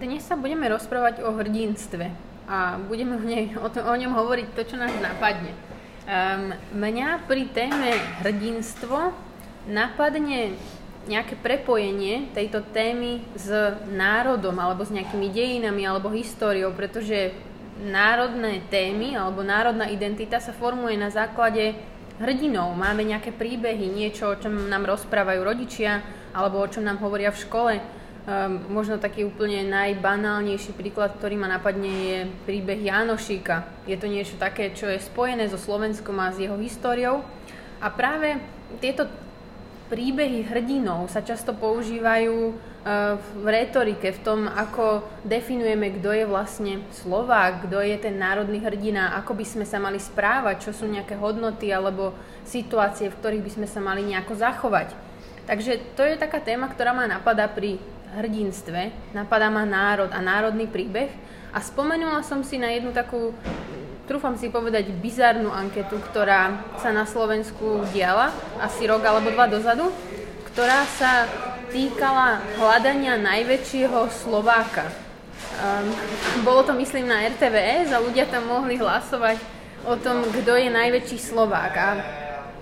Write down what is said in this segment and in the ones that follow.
Dnes sa budeme rozprávať o hrdinstve a budeme o, nej, o, to, o ňom hovoriť to, čo nás napadne. Um, mňa pri téme hrdinstvo napadne nejaké prepojenie tejto témy s národom alebo s nejakými dejinami alebo históriou, pretože národné témy alebo národná identita sa formuje na základe hrdinov. Máme nejaké príbehy, niečo, o čom nám rozprávajú rodičia alebo o čom nám hovoria v škole. Um, možno taký úplne najbanálnejší príklad, ktorý ma napadne, je príbeh Janošíka. Je to niečo také, čo je spojené so Slovenskom a s jeho históriou. A práve tieto príbehy hrdinov sa často používajú e, v retorike, v tom, ako definujeme, kto je vlastne Slovák, kto je ten národný hrdina, ako by sme sa mali správať, čo sú nejaké hodnoty alebo situácie, v ktorých by sme sa mali nejako zachovať. Takže to je taká téma, ktorá ma napadá pri hrdinstve, napadá ma národ a národný príbeh. A spomenula som si na jednu takú trúfam si povedať, bizarnú anketu, ktorá sa na Slovensku diala asi rok alebo dva dozadu, ktorá sa týkala hľadania najväčšieho Slováka. Um, bolo to myslím na RTVS a ľudia tam mohli hlasovať o tom, kto je najväčší Slovák. A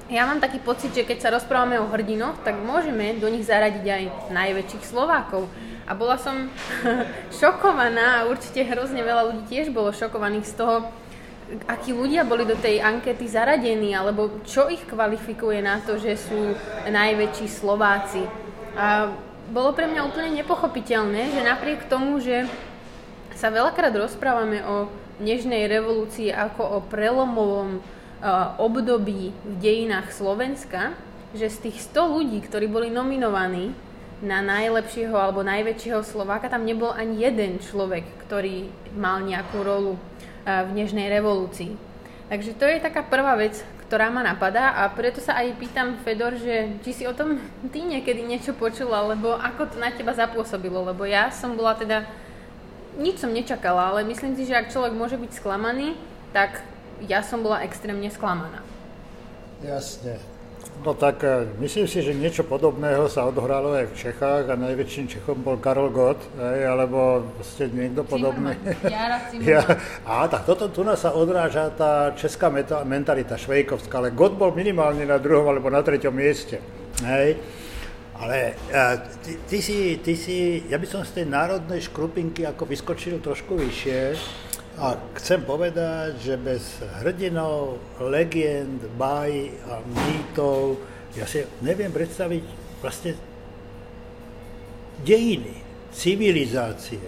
ja mám taký pocit, že keď sa rozprávame o hrdinoch, tak môžeme do nich zaradiť aj najväčších Slovákov. A bola som šokovaná a určite hrozne veľa ľudí tiež bolo šokovaných z toho, akí ľudia boli do tej ankety zaradení, alebo čo ich kvalifikuje na to, že sú najväčší Slováci. A bolo pre mňa úplne nepochopiteľné, že napriek tomu, že sa veľakrát rozprávame o nežnej revolúcii ako o prelomovom období v dejinách Slovenska, že z tých 100 ľudí, ktorí boli nominovaní na najlepšieho alebo najväčšieho Slováka, tam nebol ani jeden človek, ktorý mal nejakú rolu v Nežnej revolúcii. Takže to je taká prvá vec, ktorá ma napadá a preto sa aj pýtam, Fedor, že či si o tom ty niekedy niečo počula, alebo ako to na teba zapôsobilo, lebo ja som bola teda, nič som nečakala, ale myslím si, že ak človek môže byť sklamaný, tak ja som bola extrémne sklamaná. Jasne. No tak e, myslím si, že niečo podobného sa odohralo aj v Čechách a najväčším Čechom bol Karol Gott, aj, alebo ste niekto podobný. ja, a tak toto tu nás sa odráža tá česká meta, mentalita švejkovská, ale Gott bol minimálne na druhom alebo na treťom mieste. Hej. Ale e, ty, ty, si, ty si, ja by som z tej národnej škrupinky ako vyskočil trošku vyššie, a chcem povedať, že bez hrdinov, legend, baj a mýtov, ja si neviem predstaviť vlastne dejiny, civilizácie,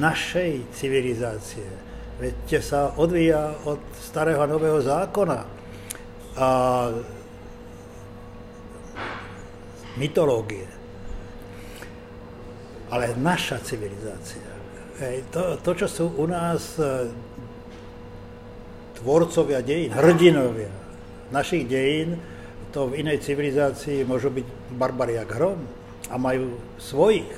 našej civilizácie. Veď sa odvíja od starého a nového zákona a mytológie. Ale naša civilizácia to, to, čo sú u nás e, tvorcovia dejín, hrdinovia našich dejín, to v inej civilizácii môžu byť barbari jak hrom a majú svojich.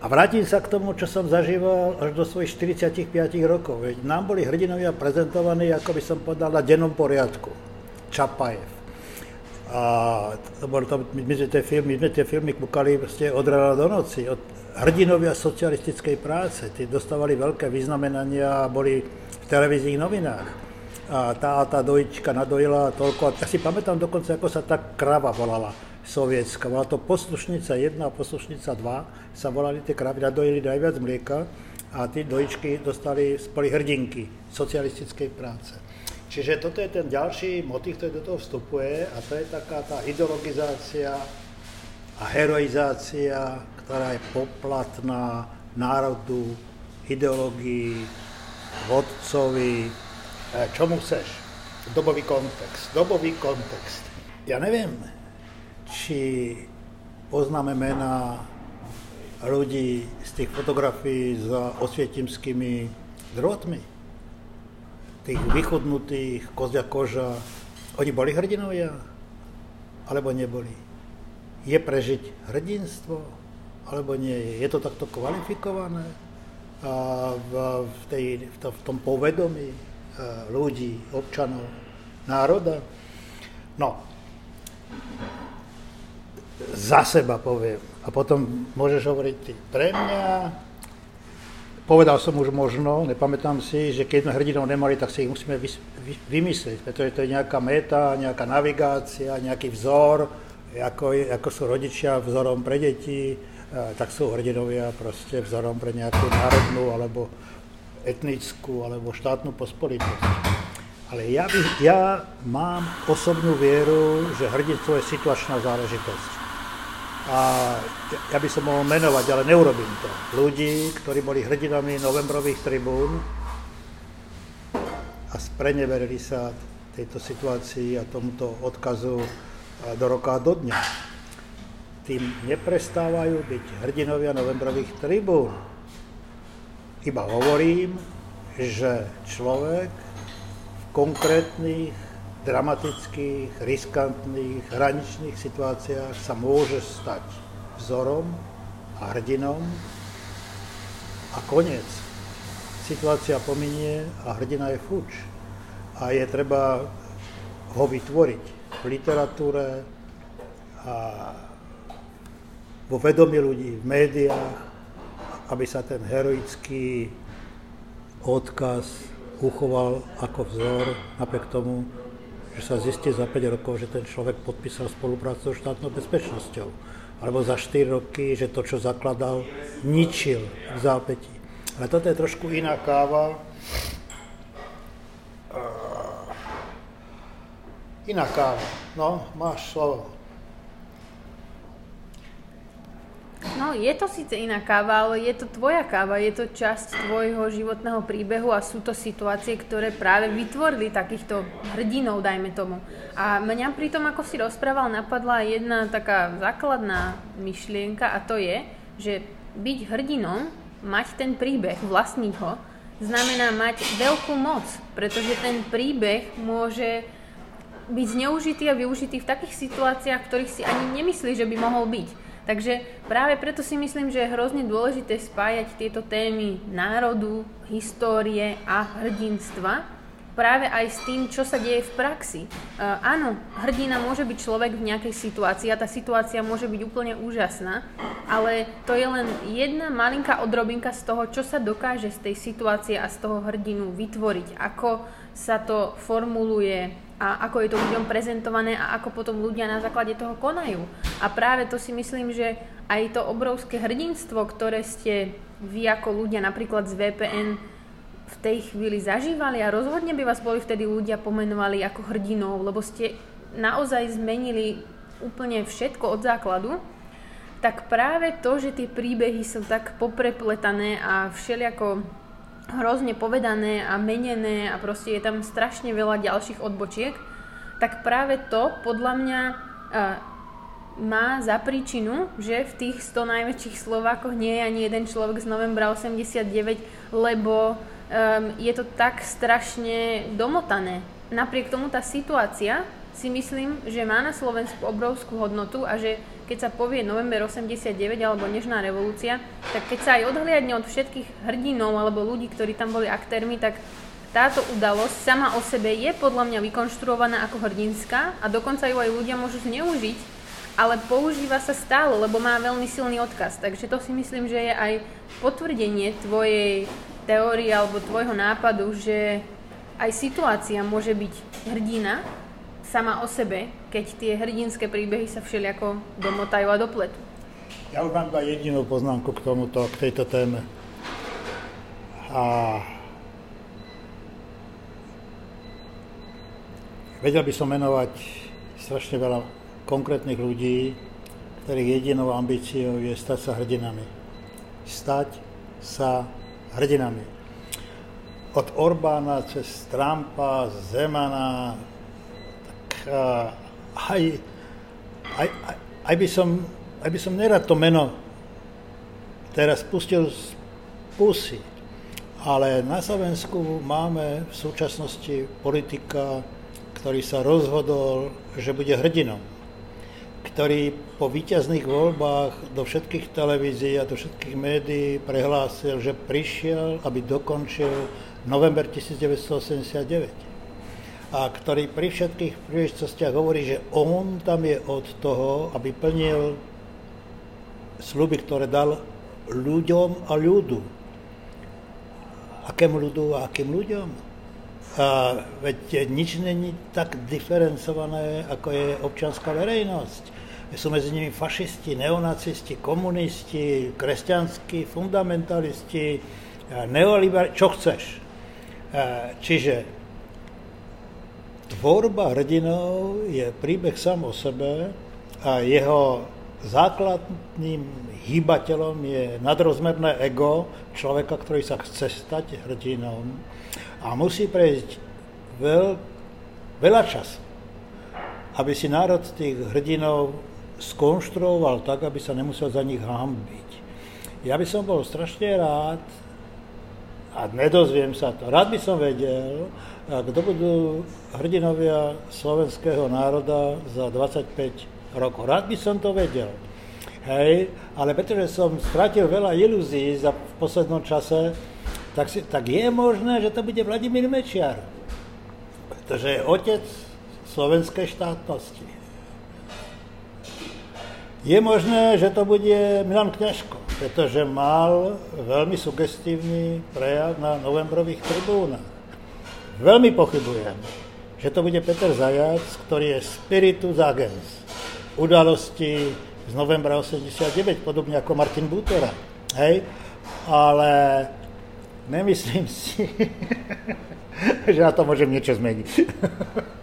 A vrátim sa k tomu, čo som zažíval až do svojich 45 rokov. Veď nám boli hrdinovia prezentovaní, ako by som povedal, na dennom poriadku. Čapajev, a to boli to, my sme tie filmy, my sme tie filmy kúkali proste od rána do noci, od hrdinovia socialistickej práce. Tí dostávali veľké vyznamenania a boli v televíznych novinách. A tá a tá dojička nadojila toľko. Ja si pamätám dokonca, ako sa tá krava volala sovietská. Bola to poslušnica 1 a poslušnica 2. Sa volali tie kravy, nadojili najviac mlieka a tí dojičky dostali, boli hrdinky socialistickej práce. Čiže toto je ten ďalší motiv, ktorý do toho vstupuje a to je taká tá ideologizácia a heroizácia, ktorá je poplatná národu, ideológii, vodcovi, čomu chceš. Dobový kontext. Dobový kontext. Ja neviem, či poznáme mená ľudí z tých fotografií s osvietimskými drôtmi tých vychudnutých, kozia koža, oni boli hrdinovia? Alebo neboli? Je prežiť hrdinstvo? Alebo nie? Je to takto kvalifikované a v, v, tej, v, to, v tom povedomí e, ľudí, občanov, národa? No, za seba poviem, A potom môžeš hovoriť ty. Pre mňa, povedal som už možno, nepamätám si, že keď sme hrdinov nemali, tak si ich musíme vymyslieť, pretože to je nejaká meta, nejaká navigácia, nejaký vzor, ako, ako sú rodičia vzorom pre deti, tak sú hrdinovia proste vzorom pre nejakú národnú alebo etnickú alebo štátnu pospolitosť. Ale ja, by, ja mám osobnú vieru, že hrdinstvo je situačná záležitosť. A ja by som mohol menovať, ale neurobím to. Ľudí, ktorí boli hrdinami novembrových tribún a spreneverili sa tejto situácii a tomuto odkazu do roka a do dňa. Tým neprestávajú byť hrdinovia novembrových tribún iba hovorím, že človek v konkrétnych, dramatických, riskantných, hraničných situáciách sa môže stať vzorom a hrdinom a koniec. Situácia pominie a hrdina je fuč. A je treba ho vytvoriť v literatúre a vo vedomí ľudí, v médiách, aby sa ten heroický odkaz uchoval ako vzor, napriek tomu, že sa zistí za 5 rokov, že ten človek podpísal spoluprácu so štátnou bezpečnosťou. Alebo za 4 roky, že to, čo zakladal, ničil v zápätí. Ale toto je trošku iná káva. Iná káva. No, máš slovo. No, je to síce iná káva, ale je to tvoja káva, je to časť tvojho životného príbehu a sú to situácie, ktoré práve vytvorili takýchto hrdinov, dajme tomu. A mňa pri tom, ako si rozprával, napadla jedna taká základná myšlienka a to je, že byť hrdinom, mať ten príbeh, vlastniť ho, znamená mať veľkú moc, pretože ten príbeh môže byť zneužitý a využitý v takých situáciách, ktorých si ani nemyslíš, že by mohol byť. Takže práve preto si myslím, že je hrozne dôležité spájať tieto témy národu, histórie a hrdinstva práve aj s tým, čo sa deje v praxi. Uh, áno, hrdina môže byť človek v nejakej situácii a tá situácia môže byť úplne úžasná, ale to je len jedna malinká odrobinka z toho, čo sa dokáže z tej situácie a z toho hrdinu vytvoriť, ako sa to formuluje, a ako je to ľuďom prezentované a ako potom ľudia na základe toho konajú. A práve to si myslím, že aj to obrovské hrdinstvo, ktoré ste vy ako ľudia napríklad z VPN v tej chvíli zažívali a rozhodne by vás boli vtedy ľudia pomenovali ako hrdinov, lebo ste naozaj zmenili úplne všetko od základu, tak práve to, že tie príbehy sú tak poprepletané a všelijako hrozne povedané a menené a proste je tam strašne veľa ďalších odbočiek, tak práve to podľa mňa uh, má za príčinu, že v tých 100 najväčších Slovákoch nie je ani jeden človek z novembra 89, lebo um, je to tak strašne domotané. Napriek tomu tá situácia si myslím, že má na Slovensku obrovskú hodnotu a že keď sa povie november 89 alebo Nežná revolúcia, tak keď sa aj odhliadne od všetkých hrdinov alebo ľudí, ktorí tam boli aktérmi, tak táto udalosť sama o sebe je podľa mňa vykonštruovaná ako hrdinská a dokonca ju aj ľudia môžu zneužiť, ale používa sa stále, lebo má veľmi silný odkaz. Takže to si myslím, že je aj potvrdenie tvojej teórie alebo tvojho nápadu, že aj situácia môže byť hrdina sama o sebe, keď tie hrdinské príbehy sa všelijako domotajú a dopletú. Ja už mám iba jedinú poznámku k tomuto, k tejto téme. A vedel by som menovať strašne veľa konkrétnych ľudí, ktorých jedinou ambíciou je stať sa hrdinami. Stať sa hrdinami. Od Orbána cez Trumpa, Zemana, aj, aj, aj, aj, by som, aj by som nerad to meno teraz pustil z pusy, ale na Slovensku máme v súčasnosti politika, ktorý sa rozhodol, že bude hrdinom, ktorý po víťazných voľbách do všetkých televízií a do všetkých médií prehlásil, že prišiel, aby dokončil november 1989 a ktorý pri všetkých príležitostiach hovorí, že on tam je od toho, aby plnil sluby, ktoré dal ľuďom a ľudu. Akému ľudu a akým ľuďom? A veď nič není tak diferencované, ako je občianská verejnosť. Sú medzi nimi fašisti, neonacisti, komunisti, kresťanskí, fundamentalisti, neoliberálni, čo chceš. Čiže tvorba hrdinov je príbeh sám o sebe a jeho základným hýbateľom je nadrozmerné ego človeka, ktorý sa chce stať hrdinom a musí prejsť veľ, veľa času, aby si národ tých hrdinov skonštruoval tak, aby sa nemusel za nich hambiť. Ja by som bol strašne rád, a nedozviem sa to, rád by som vedel, kto budú hrdinovia slovenského národa za 25 rokov. Rád by som to vedel. Hej, ale pretože som stratil veľa ilúzií za v poslednom čase, tak, si, tak je možné, že to bude Vladimír Mečiar. Pretože je otec slovenskej štátnosti. Je možné, že to bude Milan Kňažko, pretože mal veľmi sugestívny prejav na novembrových tribúnach. Veľmi pochybujem, že to bude Peter Zajac, ktorý je spiritus agens udalosti z novembra 89, podobne ako Martin Bútora. Hej? Ale nemyslím si, že na to môžem niečo zmeniť.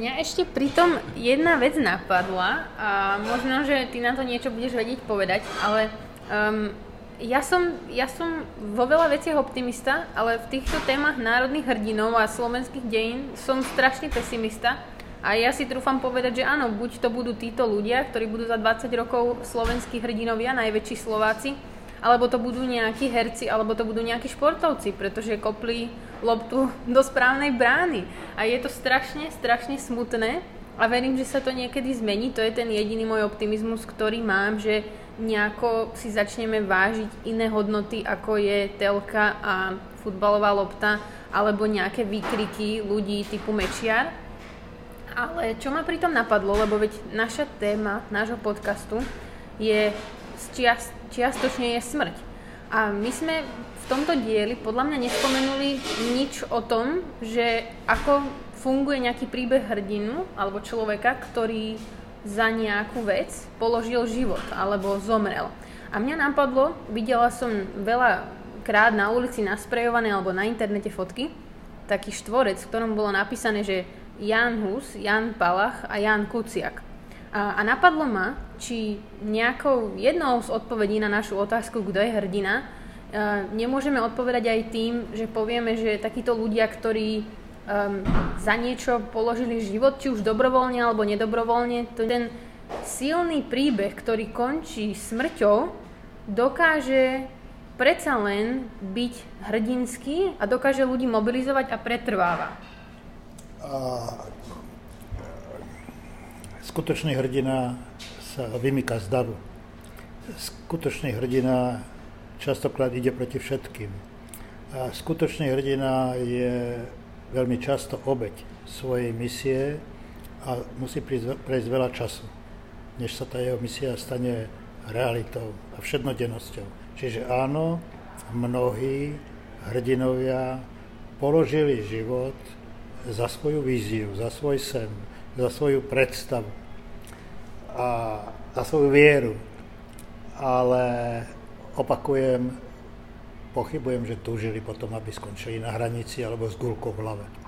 Mňa ešte pritom jedna vec napadla a možno, že ty na to niečo budeš vedieť povedať, ale um, ja som, ja som vo veľa veciach optimista, ale v týchto témach národných hrdinov a slovenských dejín som strašný pesimista. A ja si trúfam povedať, že áno, buď to budú títo ľudia, ktorí budú za 20 rokov slovenskí hrdinovia, najväčší Slováci, alebo to budú nejakí herci, alebo to budú nejakí športovci, pretože kopli loptu do správnej brány. A je to strašne, strašne smutné a verím, že sa to niekedy zmení. To je ten jediný môj optimizmus, ktorý mám, že nejako si začneme vážiť iné hodnoty, ako je telka a futbalová lopta, alebo nejaké výkriky ľudí typu Mečiar. Ale čo ma pritom napadlo, lebo veď naša téma nášho podcastu je čiast, čiastočne je smrť. A my sme v tomto dieli podľa mňa nespomenuli nič o tom, že ako funguje nejaký príbeh hrdinu alebo človeka, ktorý za nejakú vec položil život alebo zomrel. A mňa napadlo, videla som veľa krát na ulici nasprejované alebo na internete fotky, taký štvorec, v ktorom bolo napísané, že Jan Hus, Jan Palach a Jan Kuciak. A, a napadlo ma, či nejakou jednou z odpovedí na našu otázku, kto je hrdina, uh, nemôžeme odpovedať aj tým, že povieme, že takíto ľudia, ktorí um, za niečo položili život, či už dobrovoľne alebo nedobrovoľne, to ten silný príbeh, ktorý končí smrťou, dokáže predsa len byť hrdinský a dokáže ľudí mobilizovať a pretrváva. A skutočný hrdina sa vymýka z daru. Skutočný hrdina častokrát ide proti všetkým. A skutočný hrdina je veľmi často obeď svojej misie a musí prejsť veľa času, než sa tá jeho misia stane realitou a všednodennosťou. Čiže áno, mnohí hrdinovia položili život za svoju víziu, za svoj sen, za svoju predstavu a za svoju vieru. Ale opakujem, pochybujem, že túžili potom, aby skončili na hranici alebo s gulkou v hlave.